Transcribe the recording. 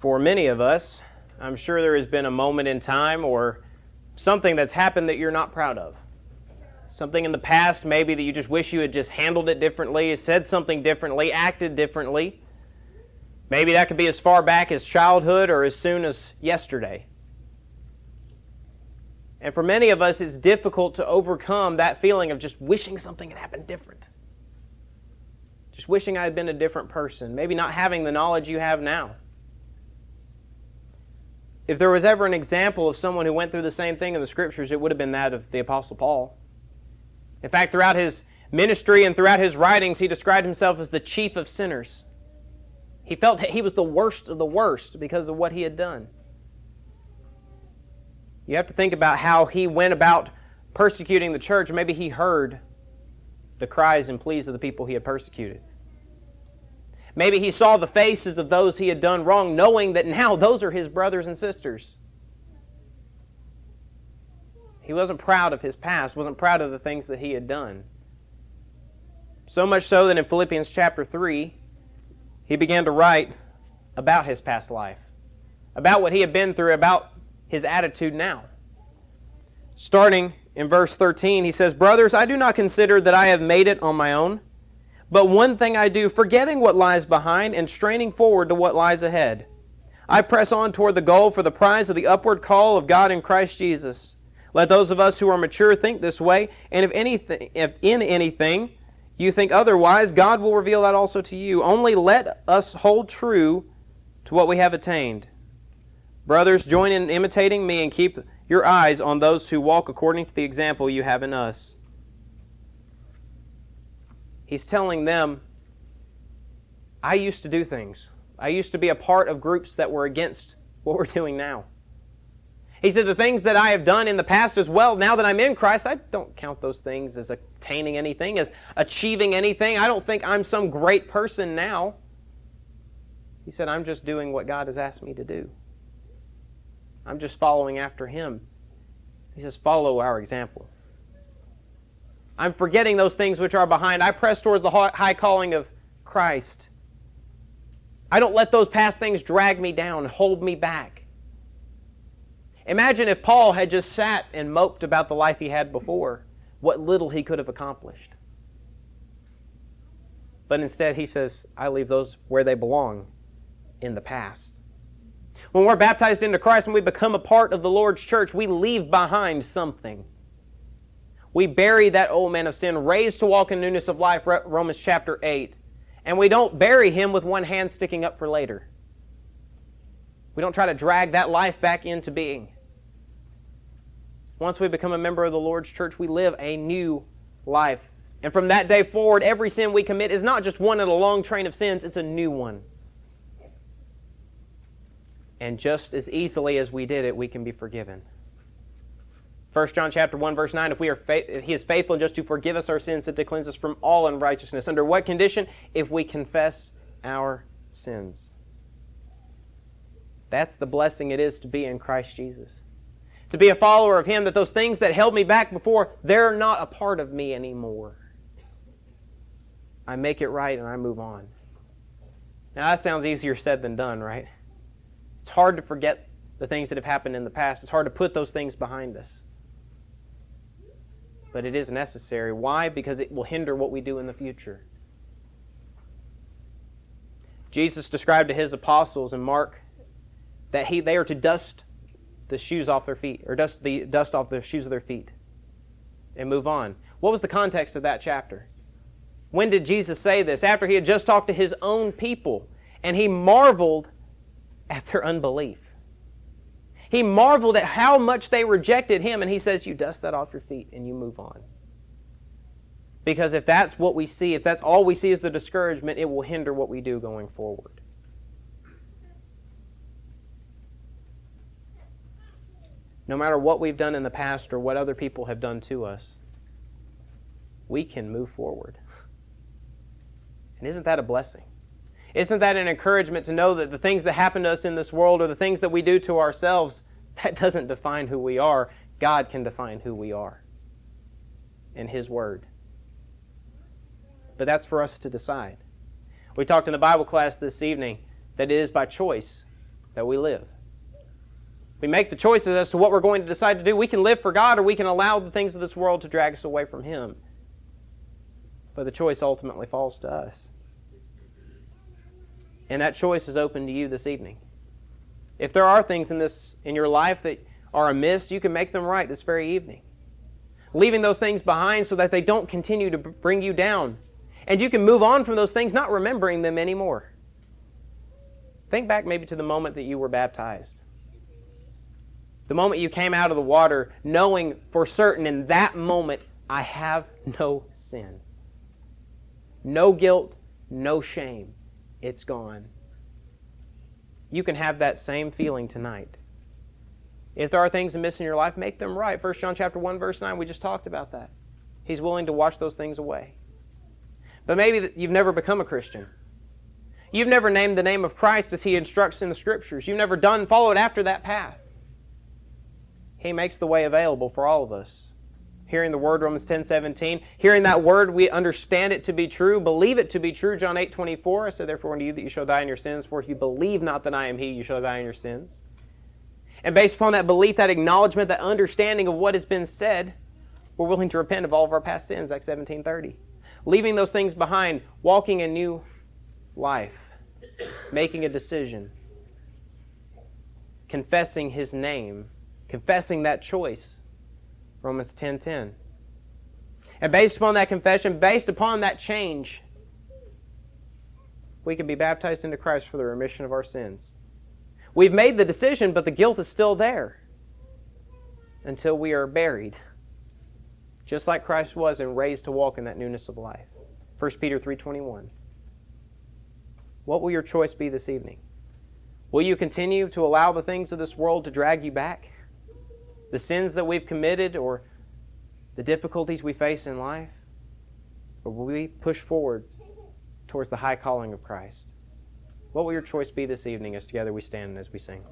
For many of us, I'm sure there has been a moment in time or something that's happened that you're not proud of. Something in the past, maybe that you just wish you had just handled it differently, said something differently, acted differently. Maybe that could be as far back as childhood or as soon as yesterday. And for many of us, it's difficult to overcome that feeling of just wishing something had happened different. Just wishing I had been a different person, maybe not having the knowledge you have now. If there was ever an example of someone who went through the same thing in the scriptures, it would have been that of the Apostle Paul. In fact, throughout his ministry and throughout his writings, he described himself as the chief of sinners. He felt he was the worst of the worst because of what he had done. You have to think about how he went about persecuting the church. Maybe he heard the cries and pleas of the people he had persecuted. Maybe he saw the faces of those he had done wrong, knowing that now those are his brothers and sisters. He wasn't proud of his past, wasn't proud of the things that he had done. So much so that in Philippians chapter 3, he began to write about his past life, about what he had been through, about his attitude now. Starting in verse 13, he says, Brothers, I do not consider that I have made it on my own. But one thing I do, forgetting what lies behind and straining forward to what lies ahead. I press on toward the goal for the prize of the upward call of God in Christ Jesus. Let those of us who are mature think this way, and if anything if in anything you think otherwise, God will reveal that also to you. Only let us hold true to what we have attained. Brothers, join in imitating me and keep your eyes on those who walk according to the example you have in us. He's telling them, I used to do things. I used to be a part of groups that were against what we're doing now. He said, The things that I have done in the past as well, now that I'm in Christ, I don't count those things as attaining anything, as achieving anything. I don't think I'm some great person now. He said, I'm just doing what God has asked me to do. I'm just following after Him. He says, Follow our example. I'm forgetting those things which are behind. I press towards the high calling of Christ. I don't let those past things drag me down, hold me back. Imagine if Paul had just sat and moped about the life he had before, what little he could have accomplished. But instead, he says, I leave those where they belong in the past. When we're baptized into Christ and we become a part of the Lord's church, we leave behind something. We bury that old man of sin, raised to walk in newness of life, Romans chapter 8. And we don't bury him with one hand sticking up for later. We don't try to drag that life back into being. Once we become a member of the Lord's church, we live a new life. And from that day forward, every sin we commit is not just one in a long train of sins, it's a new one. And just as easily as we did it, we can be forgiven. 1 John chapter 1 verse 9 if we are fa- he is faithful and just to forgive us our sins and to cleanse us from all unrighteousness under what condition? If we confess our sins. That's the blessing it is to be in Christ Jesus. To be a follower of him that those things that held me back before they're not a part of me anymore. I make it right and I move on. Now that sounds easier said than done right? It's hard to forget the things that have happened in the past. It's hard to put those things behind us but it is necessary. Why? Because it will hinder what we do in the future. Jesus described to his apostles in Mark that he, they are to dust the shoes off their feet, or dust the dust off the shoes of their feet, and move on. What was the context of that chapter? When did Jesus say this? After he had just talked to his own people, and he marveled at their unbelief. He marveled at how much they rejected him, and he says, You dust that off your feet and you move on. Because if that's what we see, if that's all we see is the discouragement, it will hinder what we do going forward. No matter what we've done in the past or what other people have done to us, we can move forward. And isn't that a blessing? Isn't that an encouragement to know that the things that happen to us in this world or the things that we do to ourselves, that doesn't define who we are? God can define who we are in His Word. But that's for us to decide. We talked in the Bible class this evening that it is by choice that we live. We make the choices as to what we're going to decide to do. We can live for God or we can allow the things of this world to drag us away from Him. But the choice ultimately falls to us. And that choice is open to you this evening. If there are things in this in your life that are amiss, you can make them right this very evening. Leaving those things behind so that they don't continue to bring you down. And you can move on from those things not remembering them anymore. Think back maybe to the moment that you were baptized. The moment you came out of the water, knowing for certain in that moment, I have no sin. No guilt, no shame. It's gone. You can have that same feeling tonight. If there are things amiss in your life, make them right. 1 John chapter 1 verse 9, we just talked about that. He's willing to wash those things away. But maybe you've never become a Christian. You've never named the name of Christ as he instructs in the scriptures. You've never done followed after that path. He makes the way available for all of us. Hearing the word Romans 10 17, hearing that word, we understand it to be true, believe it to be true. John 8 24, I said, Therefore, unto you that you shall die in your sins, for if you believe not that I am He, you shall die in your sins. And based upon that belief, that acknowledgement, that understanding of what has been said, we're willing to repent of all of our past sins, Acts 17 30. Leaving those things behind, walking a new life, making a decision, confessing His name confessing that choice. Romans 10:10. 10, 10. And based upon that confession, based upon that change, we can be baptized into Christ for the remission of our sins. We've made the decision, but the guilt is still there until we are buried, just like Christ was and raised to walk in that newness of life. 1 Peter 3:21. What will your choice be this evening? Will you continue to allow the things of this world to drag you back? The sins that we've committed or the difficulties we face in life? Or will we push forward towards the high calling of Christ? What will your choice be this evening as together we stand and as we sing?